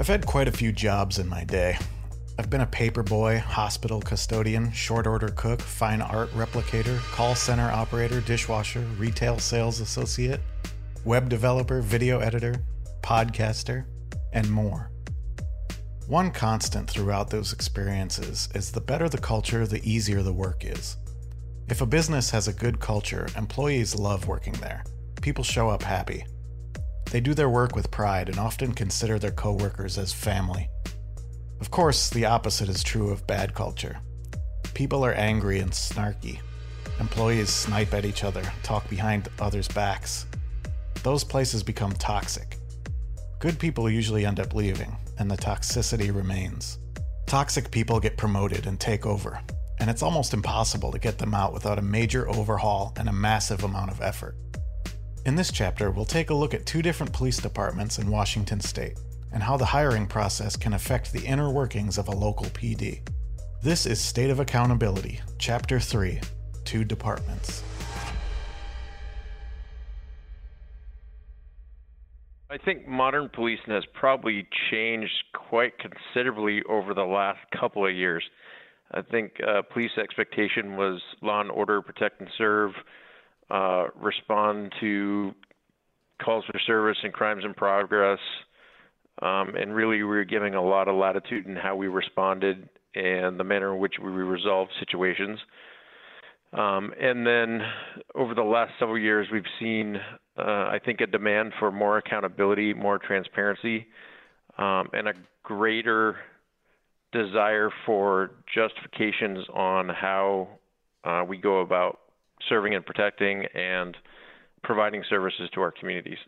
I've had quite a few jobs in my day. I've been a paper boy, hospital custodian, short order cook, fine art replicator, call center operator, dishwasher, retail sales associate, web developer, video editor, podcaster, and more. One constant throughout those experiences is the better the culture, the easier the work is. If a business has a good culture, employees love working there. People show up happy. They do their work with pride and often consider their coworkers as family. Of course, the opposite is true of bad culture. People are angry and snarky. Employees snipe at each other, talk behind others' backs. Those places become toxic. Good people usually end up leaving, and the toxicity remains. Toxic people get promoted and take over, and it's almost impossible to get them out without a major overhaul and a massive amount of effort. In this chapter, we'll take a look at two different police departments in Washington state and how the hiring process can affect the inner workings of a local PD. This is State of Accountability, Chapter 3 Two Departments. I think modern policing has probably changed quite considerably over the last couple of years. I think uh, police expectation was law and order, protect and serve, uh, respond to calls for service and crimes in progress. Um, and really, we were giving a lot of latitude in how we responded and the manner in which we resolved situations. Um, and then over the last several years, we've seen, uh, I think, a demand for more accountability, more transparency, um, and a greater desire for justifications on how uh, we go about serving and protecting and providing services to our communities.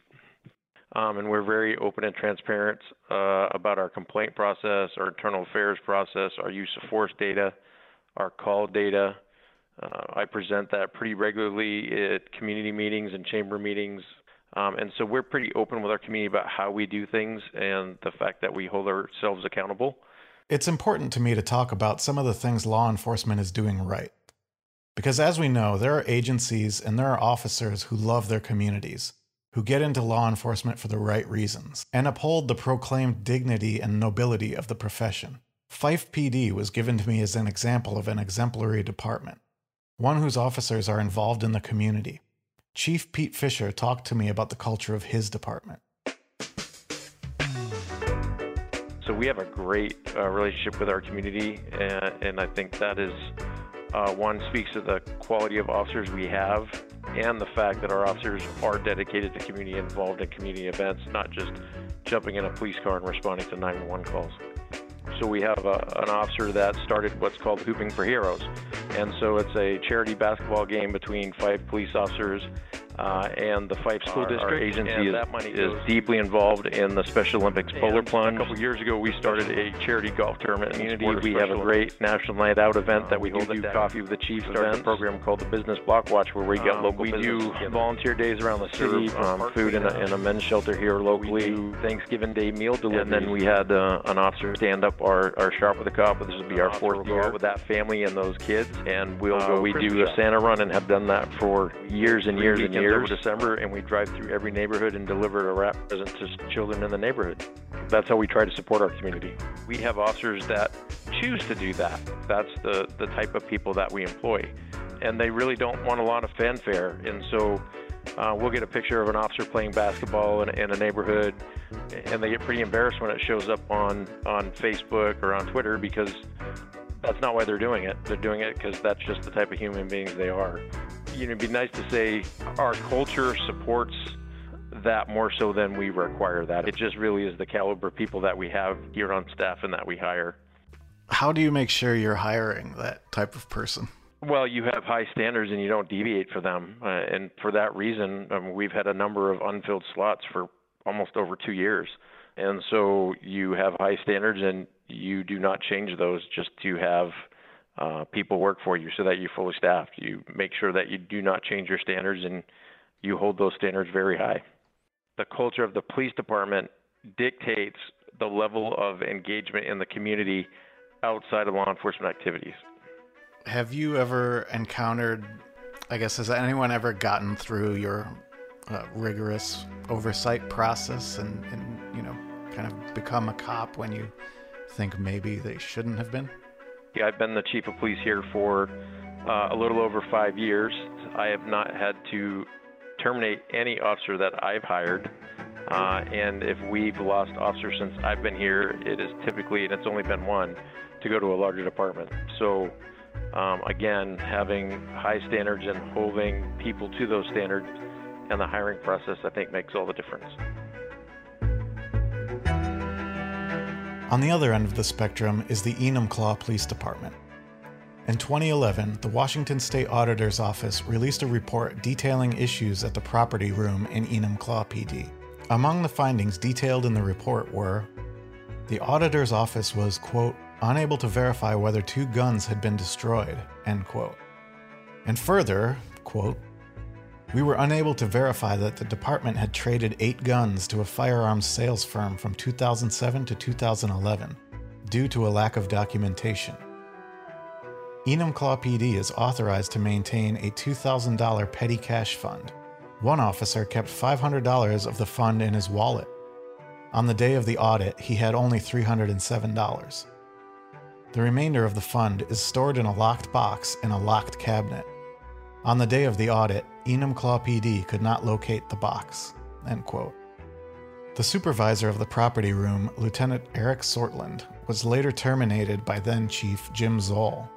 Um, and we're very open and transparent uh, about our complaint process, our internal affairs process, our use of force data, our call data. Uh, I present that pretty regularly at community meetings and chamber meetings. Um, and so we're pretty open with our community about how we do things and the fact that we hold ourselves accountable. It's important to me to talk about some of the things law enforcement is doing right. Because as we know, there are agencies and there are officers who love their communities, who get into law enforcement for the right reasons, and uphold the proclaimed dignity and nobility of the profession. Fife PD was given to me as an example of an exemplary department, one whose officers are involved in the community. Chief Pete Fisher talked to me about the culture of his department. So we have a great uh, relationship with our community, and, and I think that is uh, one speaks to the quality of officers we have and the fact that our officers are dedicated to community involved in community events, not just jumping in a police car and responding to 911 calls. So we have a, an officer that started what's called Hooping for Heroes. And so it's a charity basketball game between five police officers uh, and the Fife School Our- District our agency is- is deeply involved in the Special Olympics polar And plunge. a couple years ago, we started a charity golf tournament in the Community. We have a great National Night Out event Uh, that we we hold do at Coffee with the Chiefs started Started a a program called the Business Block Watch, where we get Um, local we do volunteer days around the city, um, food in a, in a men's shelter here locally. We Thanksgiving Day meal delivery. And then we had uh, an officer stand up our, our shop with a cop. This will be An our fourth year out with that family and those kids. And we'll Uh, go. We do a. Santa run and have done that for years and years and weekends years. December, and we drive through every neighborhood and deliver a wrap present to children in the neighborhood. That's how we try to support our community. We have officers that choose to do that. That's the, the type of people that we employ. And they really don't want a lot of fanfare. And so uh, we'll get a picture of an officer playing basketball in, in a neighborhood, and they get pretty embarrassed when it shows up on, on Facebook or on Twitter because that's not why they're doing it. They're doing it because that's just the type of human beings they are. You know, it'd be nice to say our culture supports that more so than we require that. It just really is the caliber of people that we have here on staff and that we hire. How do you make sure you're hiring that type of person? Well, you have high standards and you don't deviate for them. Uh, and for that reason, um, we've had a number of unfilled slots for almost over two years. And so you have high standards and you do not change those just to have uh, people work for you so that you're fully staffed. You make sure that you do not change your standards and you hold those standards very high. The culture of the police department dictates the level of engagement in the community outside of law enforcement activities. Have you ever encountered, I guess, has anyone ever gotten through your uh, rigorous oversight process and, and, you know, kind of become a cop when you think maybe they shouldn't have been? Yeah, I've been the chief of police here for uh, a little over five years. I have not had to terminate any officer that I've hired. Uh, and if we've lost officers since I've been here, it is typically, and it's only been one, to go to a larger department. So, um, again, having high standards and holding people to those standards and the hiring process, I think, makes all the difference. On the other end of the spectrum is the Enumclaw Police Department. In 2011, the Washington State Auditor's Office released a report detailing issues at the property room in Enumclaw PD. Among the findings detailed in the report were the auditor's office was, quote, unable to verify whether two guns had been destroyed, end quote. And further, quote, we were unable to verify that the department had traded eight guns to a firearms sales firm from 2007 to 2011 due to a lack of documentation. Enumclaw PD is authorized to maintain a $2,000 petty cash fund. One officer kept $500 of the fund in his wallet. On the day of the audit, he had only $307. The remainder of the fund is stored in a locked box in a locked cabinet. On the day of the audit, Enumclaw PD could not locate the box. End quote. The supervisor of the property room, Lieutenant Eric Sortland, was later terminated by then Chief Jim Zoll.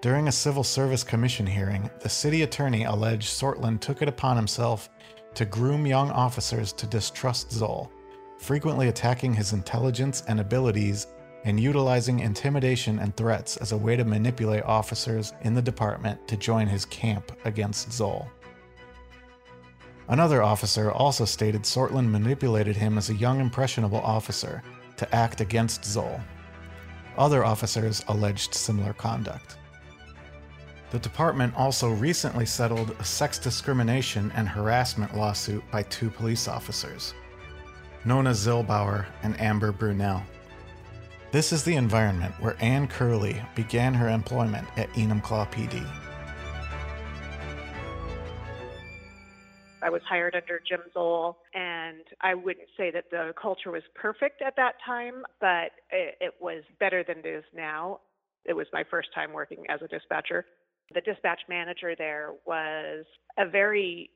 During a Civil Service Commission hearing, the city attorney alleged Sortland took it upon himself to groom young officers to distrust Zoll, frequently attacking his intelligence and abilities and utilizing intimidation and threats as a way to manipulate officers in the department to join his camp against Zoll. Another officer also stated Sortland manipulated him as a young, impressionable officer to act against Zoll. Other officers alleged similar conduct. The department also recently settled a sex discrimination and harassment lawsuit by two police officers, Nona Zilbauer and Amber Brunel. This is the environment where Anne Curley began her employment at Enumclaw PD. I was hired under Jim Zoll, and I wouldn't say that the culture was perfect at that time, but it, it was better than it is now. It was my first time working as a dispatcher. The dispatch manager there was a very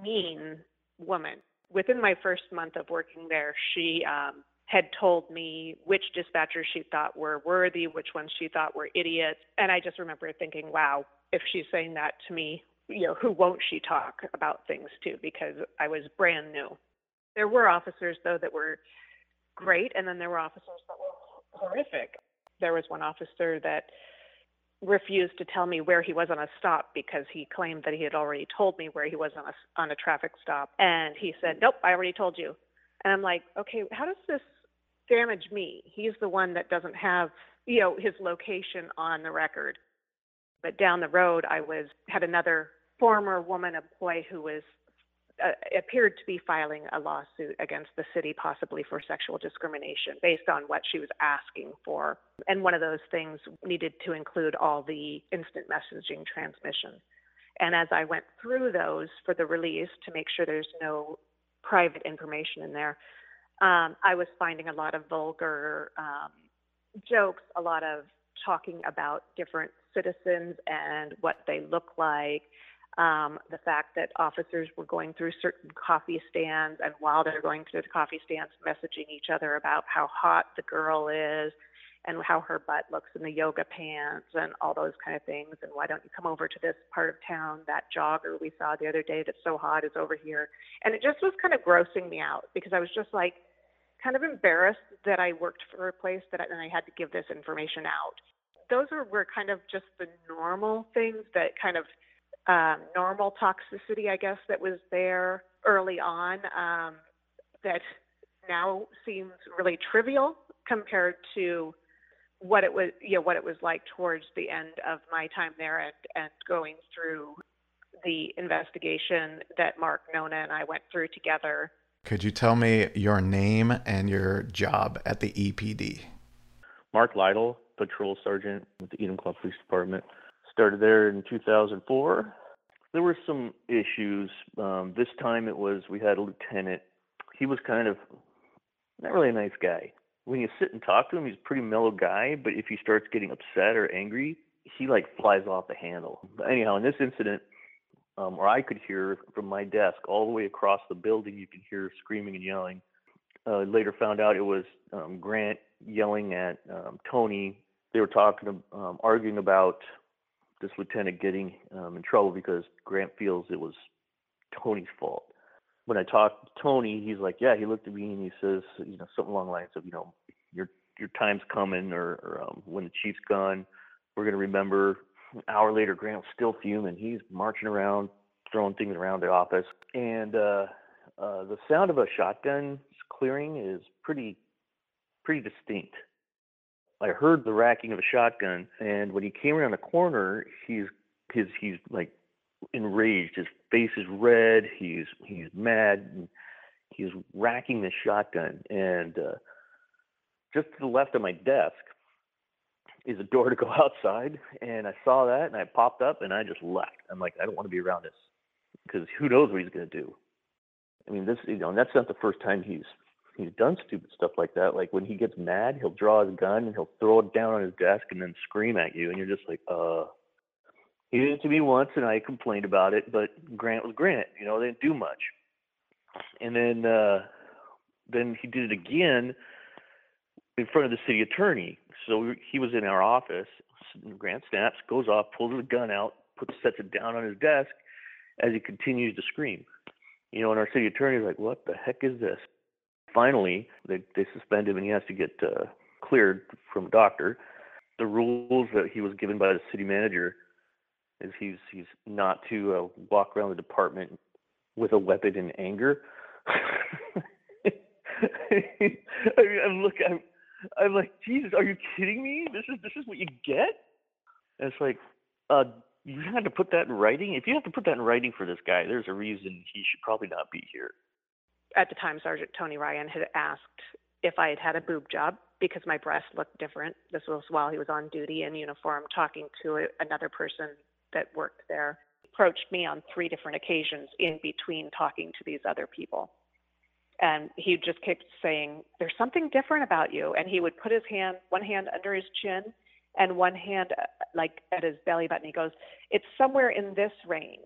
mean woman. Within my first month of working there, she um, had told me which dispatchers she thought were worthy, which ones she thought were idiots. And I just remember thinking, wow, if she's saying that to me, you know, who won't she talk about things to? Because I was brand new. There were officers, though, that were great, and then there were officers that were horrific. There was one officer that refused to tell me where he was on a stop because he claimed that he had already told me where he was on a on a traffic stop and he said nope i already told you and i'm like okay how does this damage me he's the one that doesn't have you know his location on the record but down the road i was had another former woman employee who was uh, appeared to be filing a lawsuit against the city, possibly for sexual discrimination, based on what she was asking for. And one of those things needed to include all the instant messaging transmission. And as I went through those for the release to make sure there's no private information in there, um, I was finding a lot of vulgar um, jokes, a lot of talking about different citizens and what they look like um, the fact that officers were going through certain coffee stands, and while they're going through the coffee stands, messaging each other about how hot the girl is and how her butt looks in the yoga pants and all those kind of things. And why don't you come over to this part of town? That jogger we saw the other day that's so hot is over here. And it just was kind of grossing me out because I was just like kind of embarrassed that I worked for a place that I, and I had to give this information out. Those were, were kind of just the normal things that kind of um, normal toxicity, I guess, that was there early on um, that now seems really trivial compared to what it was, you know, what it was like towards the end of my time there and, and going through the investigation that Mark Nona and I went through together. Could you tell me your name and your job at the EPD? Mark Lytle, Patrol Sergeant with the Enumclaw Police Department. Started there in 2004. There were some issues. Um, this time it was we had a lieutenant. He was kind of not really a nice guy. When you sit and talk to him, he's a pretty mellow guy, but if he starts getting upset or angry, he like flies off the handle. But anyhow, in this incident, um, or I could hear from my desk all the way across the building, you could hear screaming and yelling. Uh, later found out it was um, Grant yelling at um, Tony. They were talking, um, arguing about this lieutenant getting um, in trouble because Grant feels it was Tony's fault. When I talked to Tony, he's like, "Yeah." He looked at me and he says, you know, something along the lines of, you know, your your time's coming, or, or um, when the chief's gone, we're gonna remember. An hour later, Grant's still fuming. He's marching around, throwing things around the office, and uh, uh, the sound of a shotgun clearing is pretty pretty distinct. I heard the racking of a shotgun, and when he came around the corner, he's his he's like enraged. His face is red. He's he's mad. And he's racking the shotgun, and uh, just to the left of my desk is a door to go outside. And I saw that, and I popped up, and I just left. I'm like, I don't want to be around this because who knows what he's going to do. I mean, this you know, and that's not the first time he's he's done stupid stuff like that. Like when he gets mad, he'll draw his gun and he'll throw it down on his desk and then scream at you, and you're just like, uh. He did it to me once, and I complained about it, but Grant was Grant. You know, they didn't do much. And then, uh, then he did it again in front of the city attorney. So he was in our office. Grant snaps, goes off, pulls the gun out, puts sets it down on his desk as he continues to scream. You know, and our city attorney is like, "What the heck is this?" Finally, they they suspend him, and he has to get uh, cleared from a doctor. The rules that he was given by the city manager is he's he's not to uh, walk around the department with a weapon in anger. I mean, I'm look, I'm, I'm like, Jesus, are you kidding me? This is this is what you get? And it's like, uh, you had to put that in writing. If you have to put that in writing for this guy, there's a reason he should probably not be here. At the time, Sergeant Tony Ryan had asked if I had had a boob job because my breast looked different. This was while he was on duty in uniform, talking to another person that worked there. Approached me on three different occasions in between talking to these other people. And he just kept saying, There's something different about you. And he would put his hand, one hand under his chin and one hand uh, like at his belly button. He goes, It's somewhere in this range.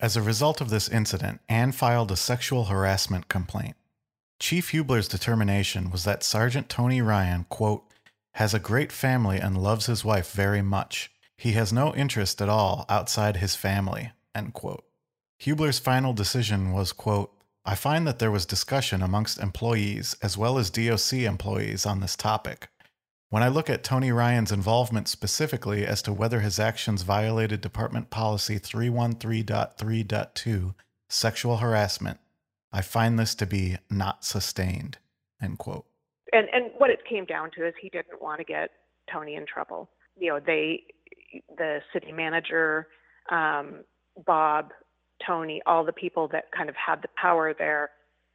As a result of this incident, Anne filed a sexual harassment complaint. Chief Hubler's determination was that Sergeant Tony Ryan, quote, has a great family and loves his wife very much. He has no interest at all outside his family, end quote. Hubler's final decision was, quote, I find that there was discussion amongst employees as well as DOC employees on this topic. When I look at Tony Ryan's involvement specifically as to whether his actions violated Department Policy 313.3.2, sexual harassment, I find this to be not sustained. End quote. And and what it came down to is he didn't want to get Tony in trouble. You know, they, the city manager, um, Bob, Tony, all the people that kind of had the power there,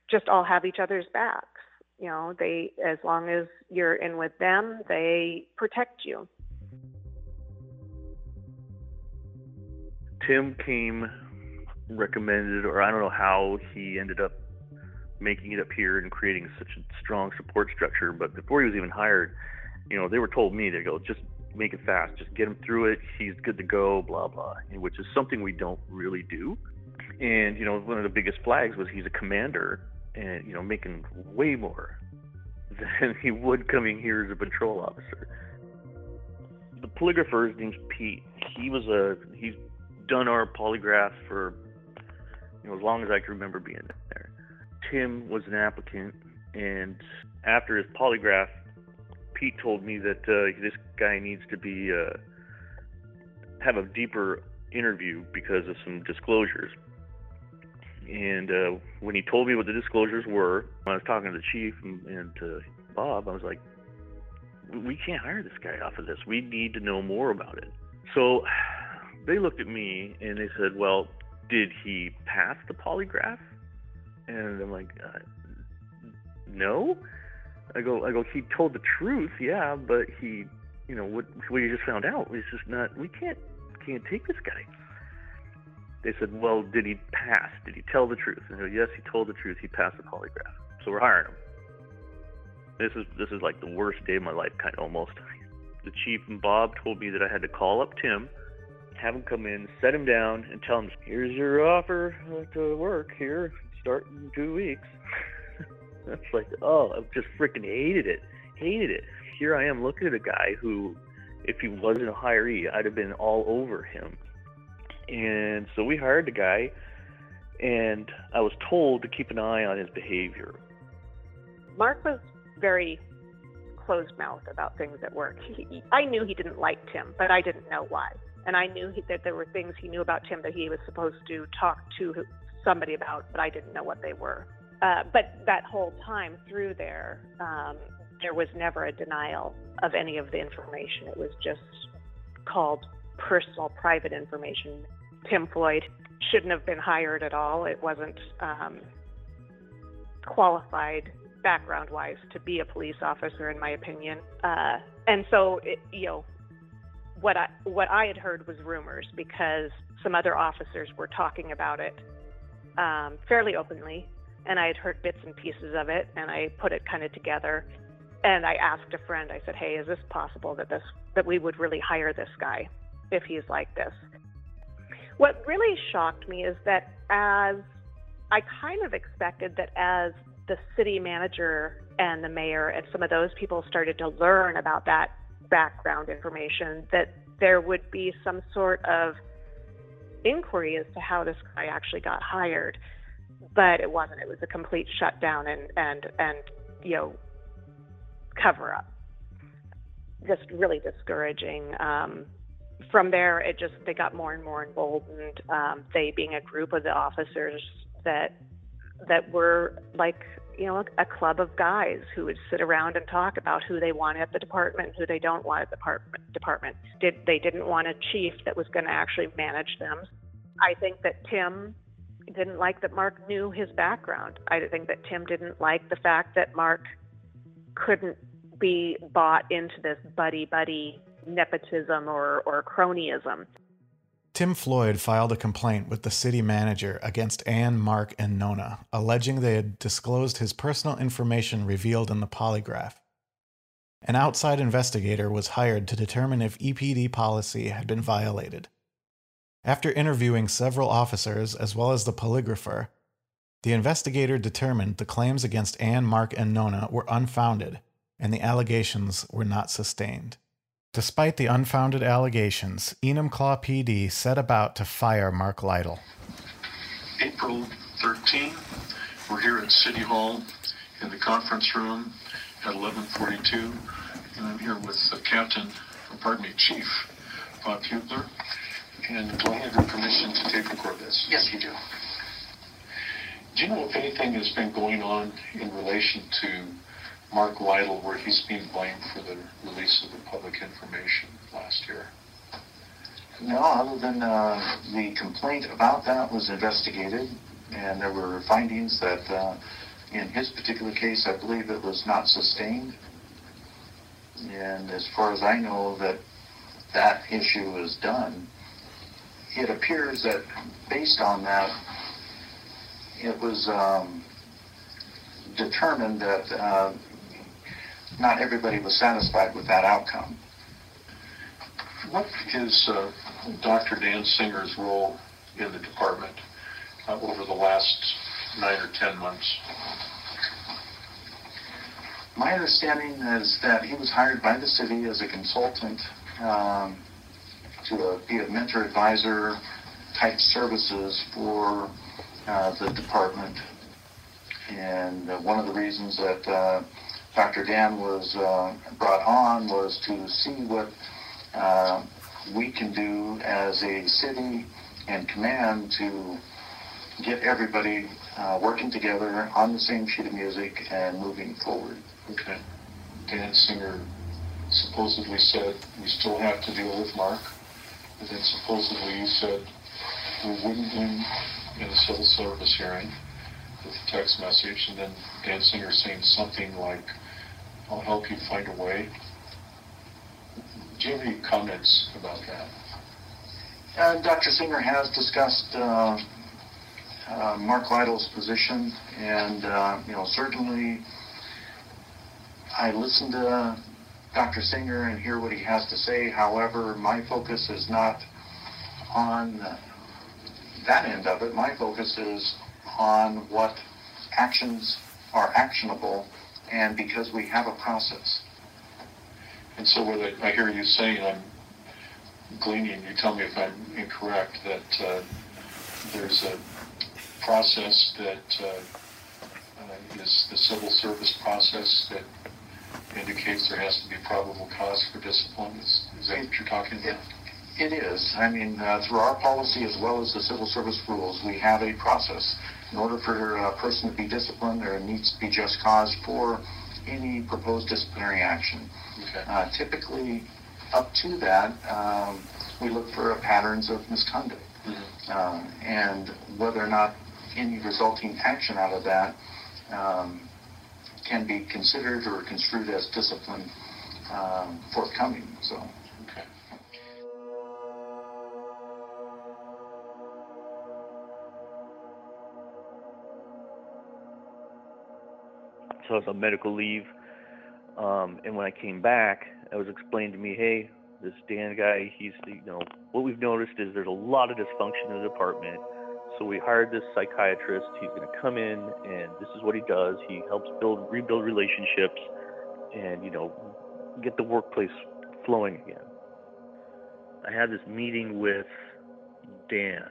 just all have each other's backs. You know, they as long as you're in with them, they protect you. Tim came recommended, or I don't know how he ended up making it up here and creating such a strong support structure. But before he was even hired, you know, they were told me to go just make it fast, just get him through it. He's good to go, blah blah, which is something we don't really do. And you know, one of the biggest flags was he's a commander, and you know, making way more than he would coming here as a patrol officer. The polygrapher, his name's Pete. He was a he's done our polygraph for you know as long as I can remember being there. Tim was an applicant, and after his polygraph, Pete told me that uh, this guy needs to be uh, have a deeper interview because of some disclosures. And uh, when he told me what the disclosures were, when I was talking to the chief and, and to Bob, I was like, "We can't hire this guy off of this. We need to know more about it." So they looked at me and they said, "Well, did he pass the polygraph?" And I'm like, uh, "No." I go, I go. He told the truth, yeah, but he, you know, what what you just found out was just not. We can't can't take this guy. They said, well, did he pass? Did he tell the truth? And I go, yes, he told the truth. He passed the polygraph. So we're hiring him. This is this is like the worst day of my life, kind of almost. The chief and Bob told me that I had to call up Tim, have him come in, set him down, and tell him, "Here's your offer to work here, start in two weeks." It's like, oh, I just freaking hated it, hated it. Here I am looking at a guy who, if he wasn't a hiree, I'd have been all over him. And so we hired the guy, and I was told to keep an eye on his behavior. Mark was very closed mouthed about things at work. He, I knew he didn't like Tim, but I didn't know why. And I knew he, that there were things he knew about Tim that he was supposed to talk to somebody about, but I didn't know what they were. Uh, but that whole time through there, um, there was never a denial of any of the information. It was just called personal, private information. Tim Floyd shouldn't have been hired at all. It wasn't um, qualified background wise to be a police officer, in my opinion. Uh, and so, it, you know, what I what I had heard was rumors because some other officers were talking about it um, fairly openly and I had heard bits and pieces of it, and I put it kind of together. And I asked a friend. I said, "Hey, is this possible that this that we would really hire this guy if he's like this?" What really shocked me is that as I kind of expected that as the city manager and the mayor and some of those people started to learn about that background information, that there would be some sort of inquiry as to how this guy actually got hired but it wasn't. It was a complete shutdown and and and you know cover up. Just really discouraging. Um, from there, it just they got more and more emboldened. Um, they being a group of the officers that that were like you know a club of guys who would sit around and talk about who they want at the department, who they don't want at the department. Department did they didn't want a chief that was going to actually manage them. I think that Tim didn't like that Mark knew his background. I think that Tim didn't like the fact that Mark couldn't be bought into this buddy buddy nepotism or, or cronyism. Tim Floyd filed a complaint with the city manager against Anne, Mark, and Nona, alleging they had disclosed his personal information revealed in the polygraph. An outside investigator was hired to determine if EPD policy had been violated. After interviewing several officers as well as the polygrapher, the investigator determined the claims against Anne, Mark, and Nona were unfounded, and the allegations were not sustained. Despite the unfounded allegations, Enumclaw PD set about to fire Mark Lytle. April 13, we're here at City Hall in the conference room at 11:42, and I'm here with captain, pardon me, Chief Bob Hubler, and do I have your permission to tape record this? Yes, you do. Do you know if anything has been going on in relation to Mark Lytle where he's being blamed for the release of the public information last year? No, other than uh, the complaint about that was investigated, and there were findings that uh, in his particular case, I believe it was not sustained. And as far as I know, that that issue is done it appears that based on that, it was um, determined that uh, not everybody was satisfied with that outcome. What is uh, Dr. Dan Singer's role in the department uh, over the last nine or ten months? My understanding is that he was hired by the city as a consultant um, to a, be a mentor advisor type services for uh, the department. And uh, one of the reasons that uh, Dr. Dan was uh, brought on was to see what uh, we can do as a city and command to get everybody uh, working together on the same sheet of music and moving forward. Okay. Dan Singer supposedly said we still have to deal with Mark then supposedly you said we wouldn't win in a civil service hearing with a text message, and then Dan Singer saying something like, I'll help you find a way. Do you have any comments about that? Uh, Dr. Singer has discussed uh, uh, Mark Lytle's position, and uh, you know certainly I listened to Dr. Singer and hear what he has to say. However, my focus is not on that end of it. My focus is on what actions are actionable and because we have a process. And so what I, hear you saying, I'm gleaning, you tell me if I'm incorrect, that uh, there's a process that uh, uh, is the civil service process that indicates there has to be probable cause for discipline. Is, is that what you're talking about? It is. I mean, uh, through our policy as well as the civil service rules, we have a process. In order for a person to be disciplined, there needs to be just cause for any proposed disciplinary action. Okay. Uh, typically, up to that, um, we look for patterns of misconduct. Mhm. Um, and whether or not any resulting action out of that um, can be considered or construed as discipline um, forthcoming. So, Okay. so I was on medical leave. Um, and when I came back, it was explained to me, hey, this Dan guy, he's, you know, what we've noticed is there's a lot of dysfunction in the department. So we hired this psychiatrist. He's going to come in, and this is what he does. He helps build, rebuild relationships, and you know, get the workplace flowing again. I had this meeting with Dan.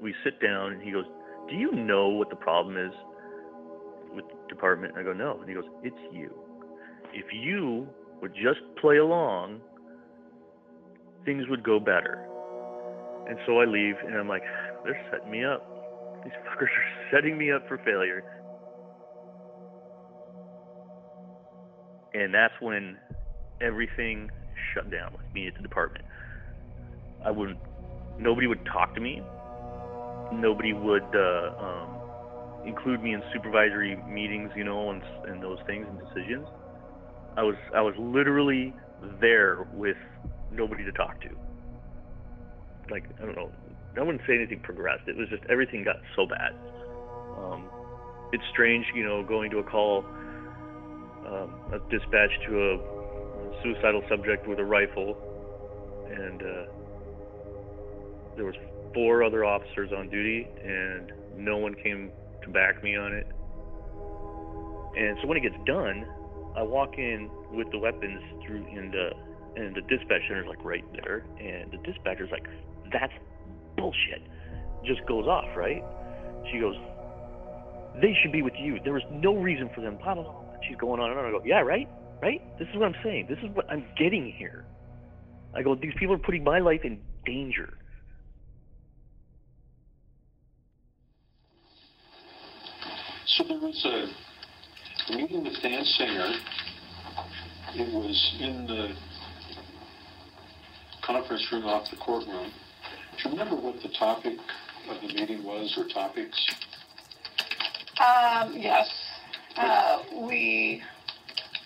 We sit down, and he goes, "Do you know what the problem is with the department?" I go, "No," and he goes, "It's you. If you would just play along, things would go better." And so I leave, and I'm like, "They're setting me up. These fuckers are setting me up for failure." And that's when everything shut down with me at the department. I wouldn't. Nobody would talk to me. Nobody would uh, um, include me in supervisory meetings, you know, and, and those things and decisions. I was I was literally there with nobody to talk to. Like I don't know, I wouldn't say anything progressed. It was just everything got so bad. Um, it's strange, you know, going to a call, um, a dispatch to a suicidal subject with a rifle, and uh, there was four other officers on duty, and no one came to back me on it. And so when it gets done, I walk in with the weapons through, and uh, and the dispatch center's like right there, and the dispatcher's like, "That's bullshit." Just goes off, right? She goes, "They should be with you. There was no reason for them." Blah blah blah. She's going on and on. I go, "Yeah, right, right. This is what I'm saying. This is what I'm getting here." I go, "These people are putting my life in danger." So there was a meeting with Dan Singer. It was in the conference room off the courtroom. Do you remember what the topic of the meeting was or topics? Um, yes, uh, we,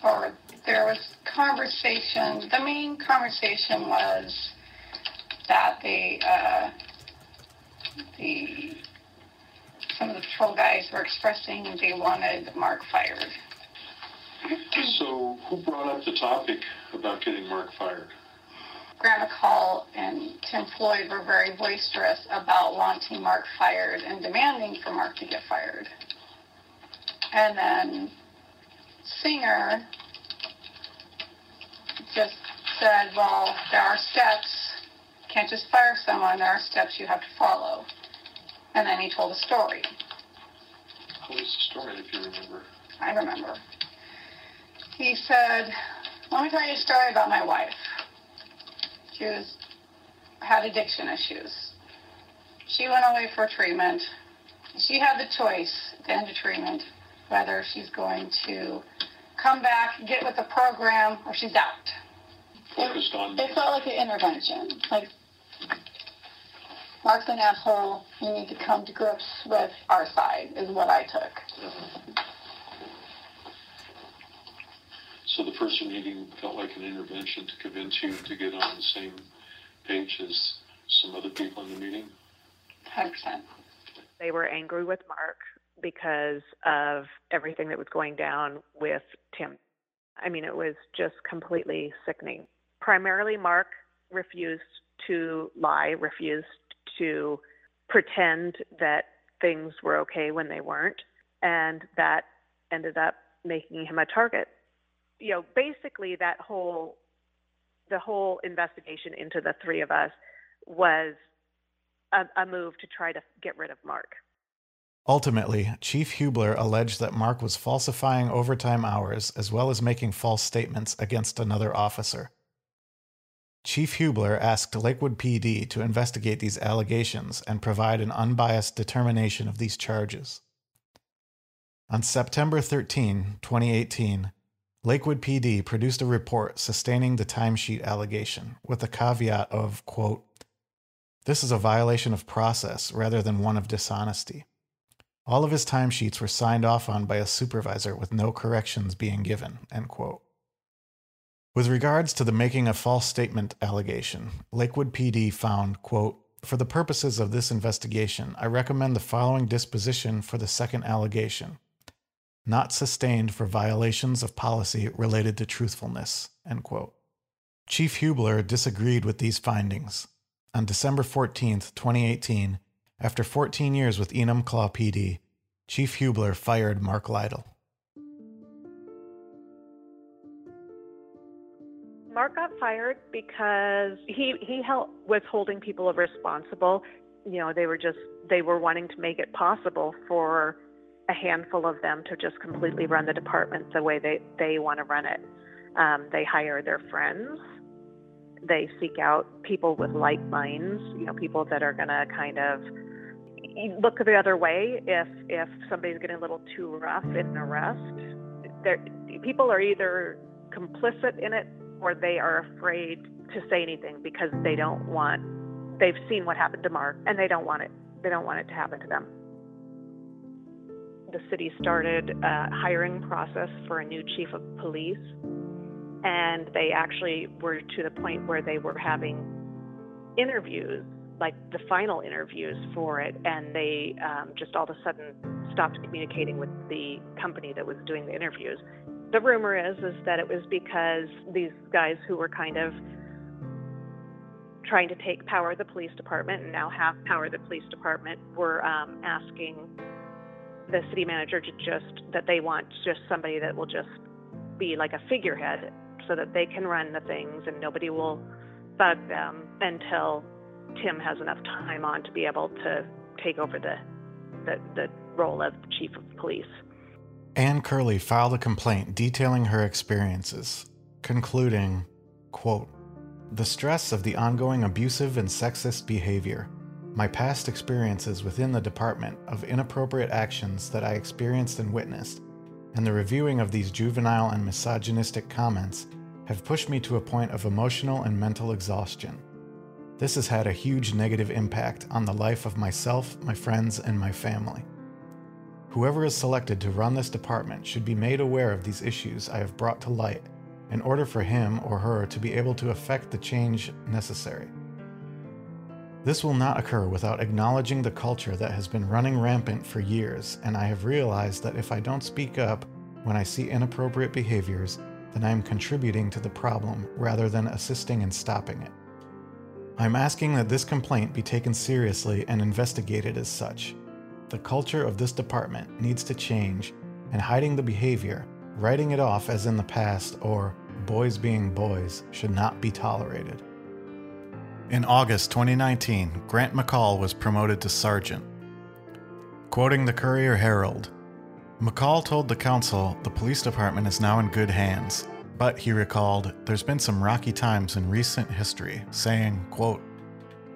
or there was conversation, the main conversation was that the, uh, the, some of the patrol guys were expressing they wanted Mark fired. So who brought up the topic about getting Mark fired? Grant McCall and Tim Floyd were very boisterous about wanting Mark fired and demanding for Mark to get fired. And then Singer just said, well, there are steps. You can't just fire someone. There are steps you have to follow. And then he told a story. What was the story, if you remember? I remember. He said, let me tell you a story about my wife. She was had addiction issues. She went away for treatment. She had the choice at the end of treatment whether she's going to come back, get with the program, or she's out. Focused on It felt like an intervention. Like, Mark's an asshole. You need to come to grips with our side, is what I took. So the first meeting felt like an intervention to convince you to get on the same page as some other people in the meeting? 100%. They were angry with Mark because of everything that was going down with Tim. I mean, it was just completely sickening. Primarily, Mark refused to lie, refused to pretend that things were okay when they weren't, and that ended up making him a target. You know, basically that whole the whole investigation into the three of us was a, a move to try to get rid of Mark. Ultimately, Chief Hubler alleged that Mark was falsifying overtime hours as well as making false statements against another officer. Chief Hubler asked Lakewood PD to investigate these allegations and provide an unbiased determination of these charges. On September 13, 2018, Lakewood PD produced a report sustaining the timesheet allegation with the caveat of, quote, this is a violation of process rather than one of dishonesty. All of his timesheets were signed off on by a supervisor with no corrections being given. End quote. With regards to the making a false statement allegation, Lakewood PD found, quote, For the purposes of this investigation, I recommend the following disposition for the second allegation. Not sustained for violations of policy related to truthfulness. Chief Hubler disagreed with these findings. On December 14, 2018, after 14 years with Enumclaw PD, Chief Hubler fired Mark Lytle. Mark got fired because he he held, was holding people responsible. You know, they were just they were wanting to make it possible for a handful of them to just completely run the department the way they they want to run it. Um, they hire their friends. They seek out people with like minds. You know, people that are going to kind of look the other way if if somebody's getting a little too rough in an arrest. There, people are either complicit in it or they are afraid to say anything because they don't want. They've seen what happened to Mark and they don't want it. They don't want it to happen to them. The city started a hiring process for a new chief of police, and they actually were to the point where they were having interviews like the final interviews for it, and they um, just all of a sudden stopped communicating with the company that was doing the interviews. The rumor is is that it was because these guys who were kind of trying to take power of the police department and now have power of the police department were um, asking the city manager to just that they want just somebody that will just be like a figurehead so that they can run the things and nobody will bug them until Tim has enough time on to be able to take over the the, the role of chief of police. Anne Curley filed a complaint detailing her experiences, concluding, quote, The stress of the ongoing abusive and sexist behavior, my past experiences within the department of inappropriate actions that I experienced and witnessed, and the reviewing of these juvenile and misogynistic comments have pushed me to a point of emotional and mental exhaustion. This has had a huge negative impact on the life of myself, my friends, and my family. Whoever is selected to run this department should be made aware of these issues I have brought to light in order for him or her to be able to effect the change necessary. This will not occur without acknowledging the culture that has been running rampant for years, and I have realized that if I don't speak up when I see inappropriate behaviors, then I am contributing to the problem rather than assisting in stopping it. I'm asking that this complaint be taken seriously and investigated as such. The culture of this department needs to change, and hiding the behavior, writing it off as in the past, or boys being boys should not be tolerated. In August 2019, Grant McCall was promoted to sergeant. Quoting the Courier Herald, McCall told the council the police department is now in good hands but he recalled, there's been some rocky times in recent history, saying, quote,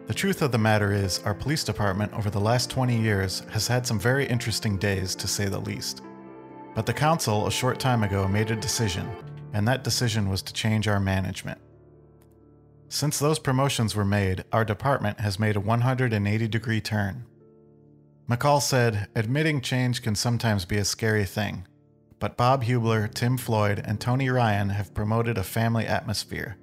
The truth of the matter is, our police department over the last 20 years has had some very interesting days, to say the least. But the council a short time ago made a decision, and that decision was to change our management. Since those promotions were made, our department has made a 180 degree turn. McCall said, Admitting change can sometimes be a scary thing, but Bob Hubler, Tim Floyd, and Tony Ryan have promoted a family atmosphere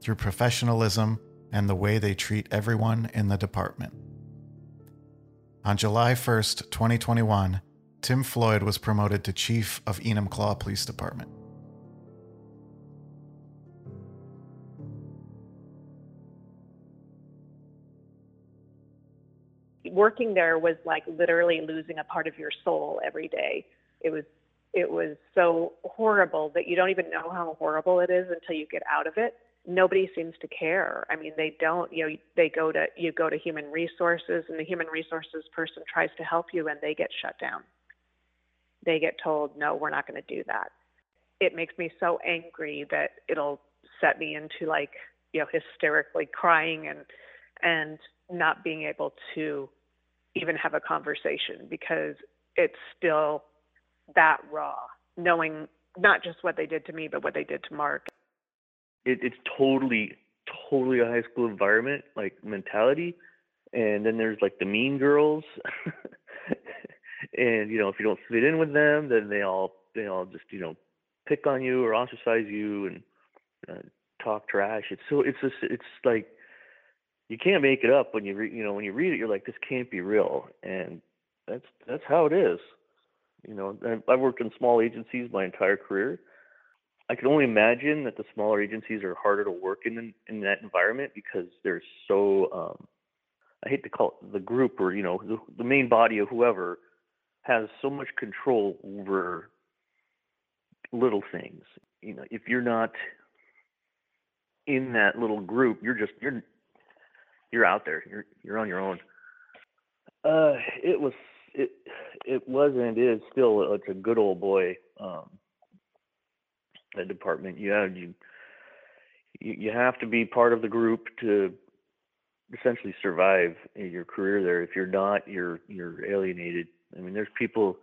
through professionalism and the way they treat everyone in the department. On July 1st, 2021, Tim Floyd was promoted to Chief of Enumclaw Police Department. Working there was like literally losing a part of your soul every day. It was it was so horrible that you don't even know how horrible it is until you get out of it. Nobody seems to care. I mean, they don't. You know, they go to you go to human resources, and the human resources person tries to help you, and they get shut down. They get told, "No, we're not going to do that." It makes me so angry that it'll set me into like you know hysterically crying and and not being able to even have a conversation because it's still that raw, knowing not just what they did to me, but what they did to Mark. It, it's totally, totally a high school environment, like mentality. And then there's like the mean girls, and you know if you don't fit in with them, then they all they all just you know pick on you or ostracize you and uh, talk trash. It's so it's just it's like you can't make it up when you read you know when you read it you're like this can't be real and that's that's how it is. You know i've worked in small agencies my entire career. I can only imagine that the smaller agencies are harder to work in in that environment because they're so um i hate to call it the group or you know the, the main body of whoever has so much control over little things. You know if you're not in that little group you're just you're you're out there. You're you're on your own. Uh, it was it it was and is still it's a good old boy. Um, that department. You have you you have to be part of the group to essentially survive your career there. If you're not, you're you're alienated. I mean, there's people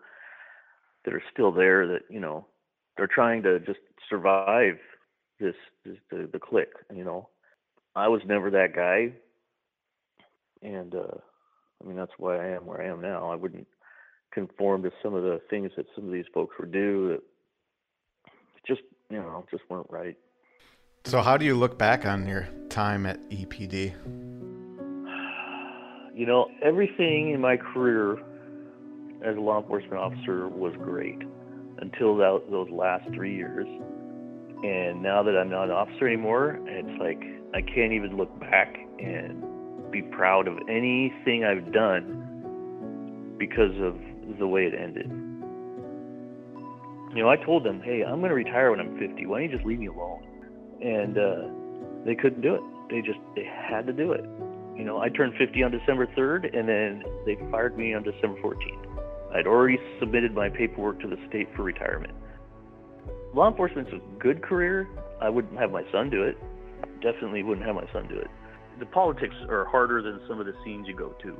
that are still there that you know they're trying to just survive this, this the the click. You know, I was never that guy and uh, I mean that's why I am where I am now. I wouldn't conform to some of the things that some of these folks would do that just you know just weren't right. So how do you look back on your time at EPD? You know, everything in my career as a law enforcement officer was great until that, those last three years. And now that I'm not an officer anymore, it's like I can't even look back and be proud of anything I've done because of the way it ended. You know, I told them, hey, I'm going to retire when I'm 50. Why don't you just leave me alone? And uh, they couldn't do it. They just they had to do it. You know, I turned 50 on December 3rd, and then they fired me on December 14th. I'd already submitted my paperwork to the state for retirement. Law enforcement's a good career. I wouldn't have my son do it. Definitely wouldn't have my son do it the politics are harder than some of the scenes you go to.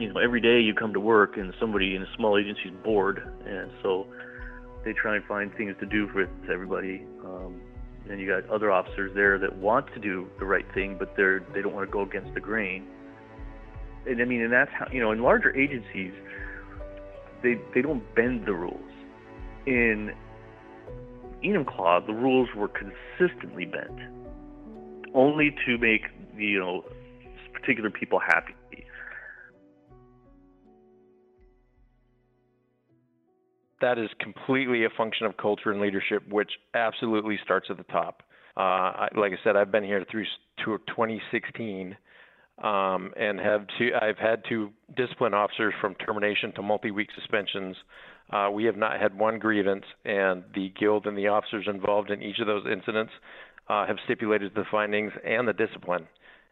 You know, every day you come to work and somebody in a small agency is bored, and so they try and find things to do for everybody. Um, and you got other officers there that want to do the right thing, but they're they don't want to go against the grain. And I mean, and that's how you know, in larger agencies, they they don't bend the rules. In Enumclaw, the rules were consistently bent, only to make you know particular people happy. That is completely a function of culture and leadership, which absolutely starts at the top. Uh, I, like I said, I've been here through to 2016, um, and have I've had to discipline officers from termination to multi-week suspensions. Uh, we have not had one grievance, and the guild and the officers involved in each of those incidents uh, have stipulated the findings and the discipline.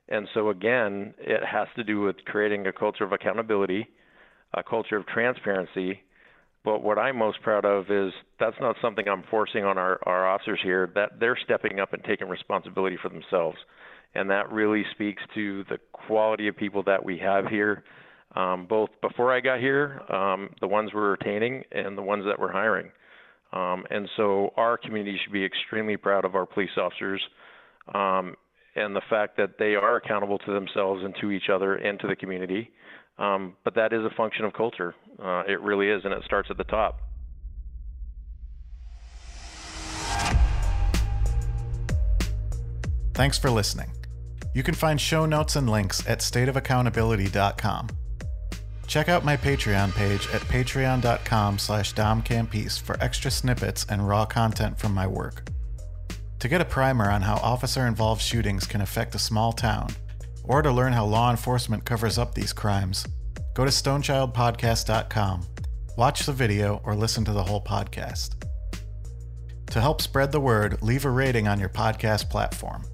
And so, again, it has to do with creating a culture of accountability, a culture of transparency. But what I'm most proud of is that's not something I'm forcing on our, our officers here, that they're stepping up and taking responsibility for themselves. And that really speaks to the quality of people that we have here, um, both before I got here, um, the ones we're retaining, and the ones that we're hiring. Um, and so our community should be extremely proud of our police officers um, and the fact that they are accountable to themselves and to each other and to the community. Um, but that is a function of culture. Uh, it really is, and it starts at the top. Thanks for listening. You can find show notes and links at stateofaccountability.com. Check out my Patreon page at patreon.com slash domcampese for extra snippets and raw content from my work. To get a primer on how officer involved shootings can affect a small town, or to learn how law enforcement covers up these crimes, go to stonechildpodcast.com, watch the video, or listen to the whole podcast. To help spread the word, leave a rating on your podcast platform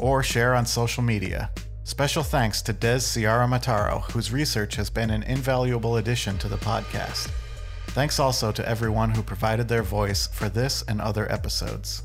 or share on social media. Special thanks to Des Ciara Mataro, whose research has been an invaluable addition to the podcast. Thanks also to everyone who provided their voice for this and other episodes.